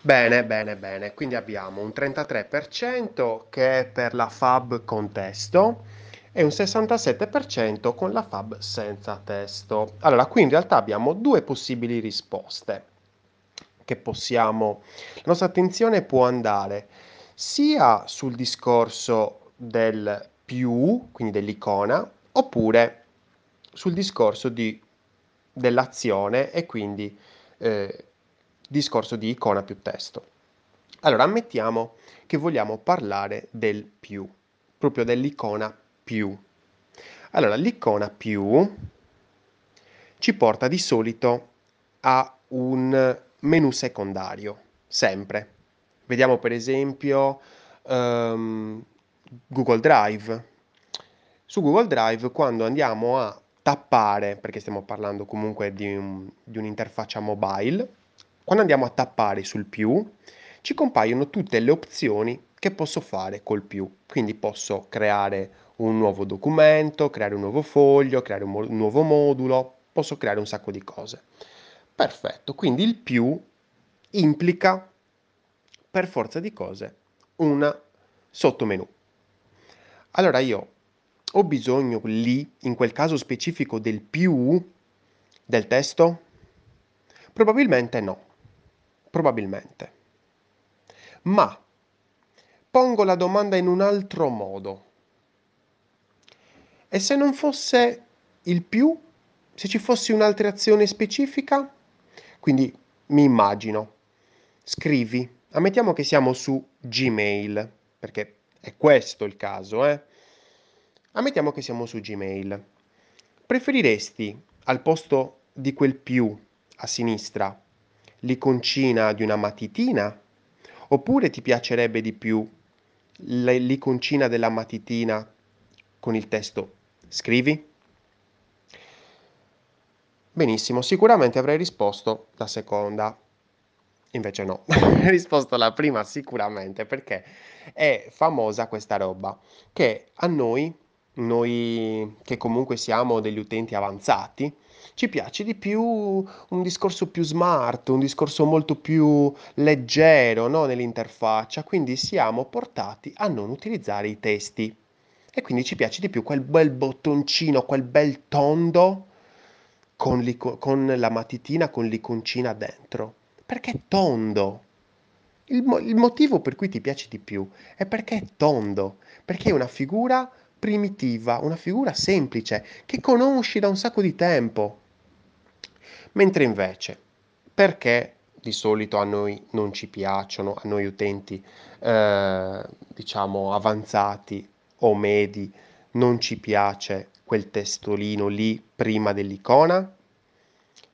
Bene, bene, bene. Quindi abbiamo un 33% che è per la fab con testo e un 67% con la fab senza testo. Allora, qui in realtà abbiamo due possibili risposte che possiamo... La nostra attenzione può andare sia sul discorso del più, quindi dell'icona, oppure sul discorso di, dell'azione e quindi eh, discorso di icona più testo. Allora, ammettiamo che vogliamo parlare del più, proprio dell'icona più. Allora, l'icona più ci porta di solito a un menu secondario, sempre. Vediamo per esempio um, Google Drive. Su Google Drive quando andiamo a tappare, perché stiamo parlando comunque di, un, di un'interfaccia mobile, quando andiamo a tappare sul più, ci compaiono tutte le opzioni che posso fare col più. Quindi posso creare un nuovo documento, creare un nuovo foglio, creare un, mo- un nuovo modulo, posso creare un sacco di cose. Perfetto, quindi il più implica per forza di cose un sottomenu. Allora io ho bisogno lì, in quel caso specifico, del più del testo? Probabilmente no Probabilmente. Ma pongo la domanda in un altro modo. E se non fosse il più? Se ci fosse un'altra azione specifica? Quindi mi immagino. Scrivi. Ammettiamo che siamo su Gmail, perché è questo il caso, eh? Ammettiamo che siamo su Gmail. Preferiresti al posto di quel più a sinistra l'iconcina di una matitina? Oppure ti piacerebbe di più l'iconcina della matitina con il testo scrivi? Benissimo, sicuramente avrei risposto la seconda. Invece no, ho risposto la prima sicuramente perché è famosa questa roba che a noi, noi che comunque siamo degli utenti avanzati, ci piace di più un discorso più smart, un discorso molto più leggero no? nell'interfaccia, quindi siamo portati a non utilizzare i testi. E quindi ci piace di più quel bel bottoncino, quel bel tondo con, con la matitina, con l'iconcina dentro. Perché è tondo. Il, mo- il motivo per cui ti piace di più è perché è tondo, perché è una figura primitiva, una figura semplice che conosci da un sacco di tempo. Mentre invece, perché di solito a noi non ci piacciono, a noi utenti eh, diciamo avanzati o medi, non ci piace quel testolino lì prima dell'icona?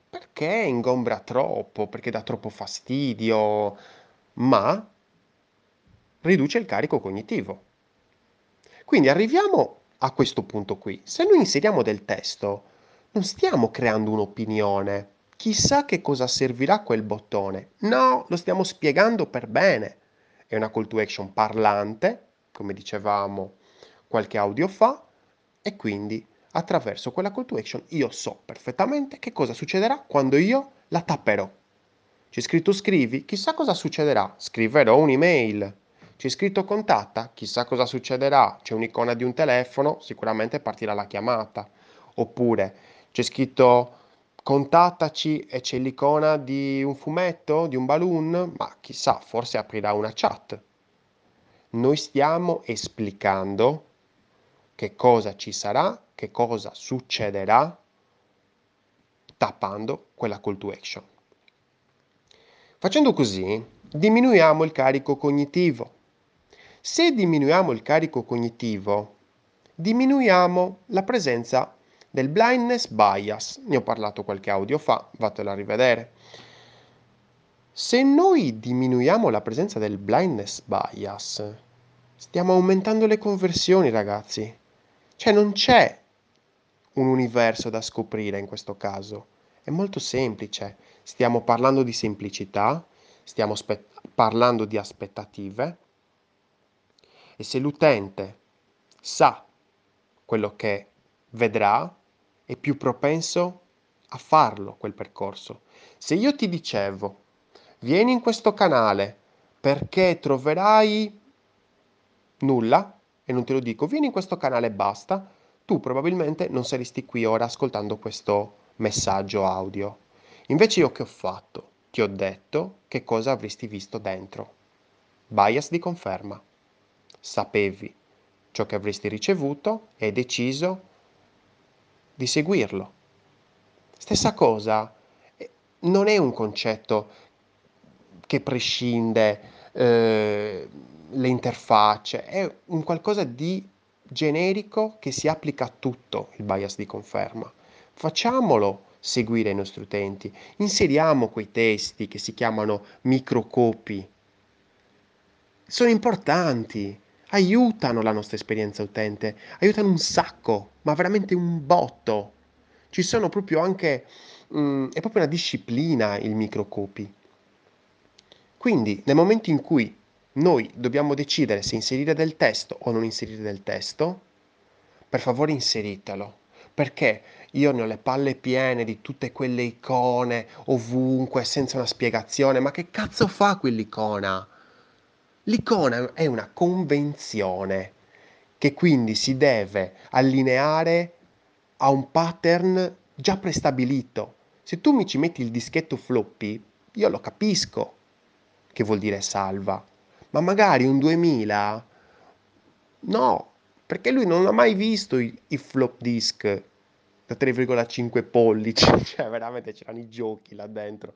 Perché ingombra troppo, perché dà troppo fastidio, ma riduce il carico cognitivo. Quindi arriviamo a questo punto qui. Se noi inseriamo del testo, non stiamo creando un'opinione. Chissà che cosa servirà quel bottone. No, lo stiamo spiegando per bene. È una call to action parlante, come dicevamo qualche audio fa, e quindi attraverso quella call to action io so perfettamente che cosa succederà quando io la tapperò. C'è scritto scrivi, chissà cosa succederà. Scriverò un'email c'è scritto contatta, chissà cosa succederà, c'è un'icona di un telefono, sicuramente partirà la chiamata. Oppure c'è scritto contattaci e c'è l'icona di un fumetto, di un balloon, ma chissà, forse aprirà una chat. Noi stiamo esplicando che cosa ci sarà, che cosa succederà tappando quella call to action. Facendo così diminuiamo il carico cognitivo se diminuiamo il carico cognitivo, diminuiamo la presenza del blindness bias. Ne ho parlato qualche audio fa, vatelo a rivedere. Se noi diminuiamo la presenza del blindness bias, stiamo aumentando le conversioni, ragazzi. Cioè non c'è un universo da scoprire in questo caso. È molto semplice. Stiamo parlando di semplicità, stiamo spe- parlando di aspettative e se l'utente sa quello che vedrà, è più propenso a farlo quel percorso. Se io ti dicevo, vieni in questo canale perché troverai nulla e non te lo dico, vieni in questo canale e basta, tu probabilmente non saresti qui ora ascoltando questo messaggio audio. Invece io che ho fatto? Ti ho detto che cosa avresti visto dentro. Bias di conferma. Sapevi ciò che avresti ricevuto e hai deciso di seguirlo. Stessa cosa, eh, non è un concetto che prescinde eh, le interfacce, è un qualcosa di generico che si applica a tutto il bias di conferma. Facciamolo seguire ai nostri utenti, inseriamo quei testi che si chiamano microcopi. Sono importanti, aiutano la nostra esperienza utente, aiutano un sacco, ma veramente un botto. Ci sono proprio anche, mh, è proprio una disciplina il microcopi. Quindi nel momento in cui noi dobbiamo decidere se inserire del testo o non inserire del testo, per favore inseritelo, perché io ne ho le palle piene di tutte quelle icone ovunque senza una spiegazione, ma che cazzo fa quell'icona? L'icona è una convenzione che quindi si deve allineare a un pattern già prestabilito. Se tu mi ci metti il dischetto floppy, io lo capisco che vuol dire salva ma magari un 2000 no, perché lui non ha mai visto i, i flop disk da 3,5 pollici, cioè veramente c'erano i giochi là dentro.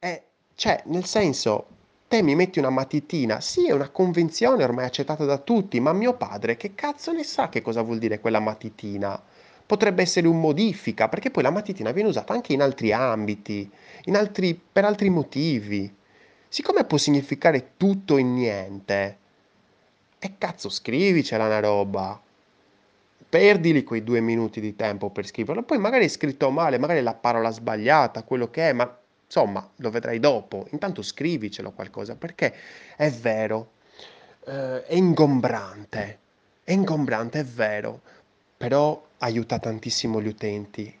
E, cioè, nel senso, te mi metti una matitina, sì, è una convenzione ormai accettata da tutti, ma mio padre che cazzo ne sa che cosa vuol dire quella matitina? Potrebbe essere un modifica, perché poi la matitina viene usata anche in altri ambiti, in altri, per altri motivi. Siccome può significare tutto in niente, e cazzo scrivicela una roba. Perdili quei due minuti di tempo per scriverlo, poi magari è scritto male, magari la parola sbagliata, quello che è, ma insomma lo vedrai dopo. Intanto scrivicelo qualcosa, perché è vero, eh, è ingombrante, è ingombrante, è vero, però aiuta tantissimo gli utenti,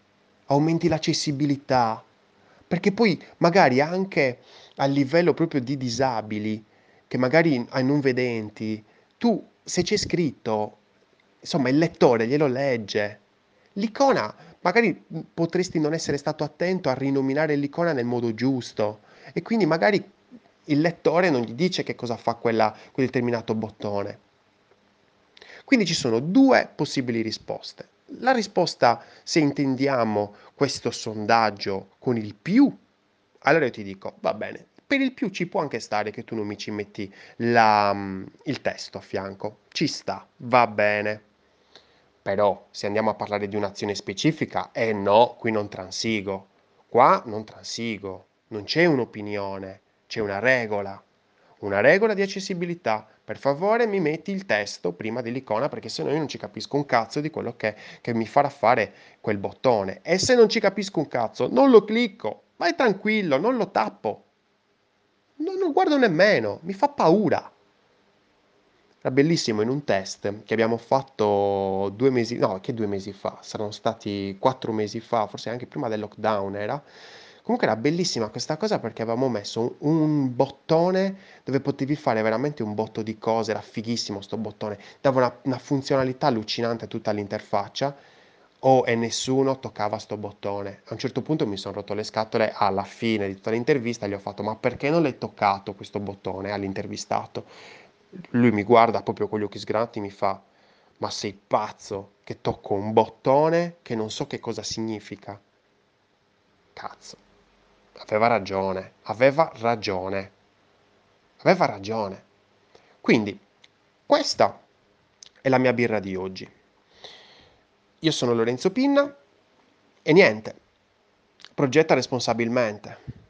aumenti l'accessibilità, perché poi magari anche a livello proprio di disabili, che magari ai non vedenti, tu se c'è scritto, insomma il lettore glielo legge. L'icona, magari potresti non essere stato attento a rinominare l'icona nel modo giusto e quindi magari il lettore non gli dice che cosa fa quella, quel determinato bottone. Quindi ci sono due possibili risposte. La risposta, se intendiamo questo sondaggio con il più allora io ti dico, va bene, per il più ci può anche stare che tu non mi ci metti la, mm, il testo a fianco, ci sta, va bene. Però se andiamo a parlare di un'azione specifica, eh no, qui non transigo. Qua non transigo, non c'è un'opinione, c'è una regola. Una regola di accessibilità. Per favore mi metti il testo prima dell'icona perché se no io non ci capisco un cazzo di quello che, che mi farà fare quel bottone. E se non ci capisco un cazzo, non lo clicco. Vai tranquillo, non lo tappo. No, non guardo nemmeno, mi fa paura. Era bellissimo in un test che abbiamo fatto due mesi, no, che due mesi fa, saranno stati quattro mesi fa, forse anche prima del lockdown era. Comunque era bellissima questa cosa perché avevamo messo un, un bottone dove potevi fare veramente un botto di cose, era fighissimo sto bottone, dava una, una funzionalità allucinante a tutta l'interfaccia oh, e nessuno toccava sto bottone. A un certo punto mi sono rotto le scatole alla fine di tutta l'intervista, gli ho fatto ma perché non l'hai toccato questo bottone all'intervistato? Lui mi guarda proprio con gli occhi sgranati e mi fa ma sei pazzo che tocco un bottone che non so che cosa significa? Cazzo. Aveva ragione, aveva ragione. Aveva ragione. Quindi, questa è la mia birra di oggi. Io sono Lorenzo Pinna e niente, progetta responsabilmente.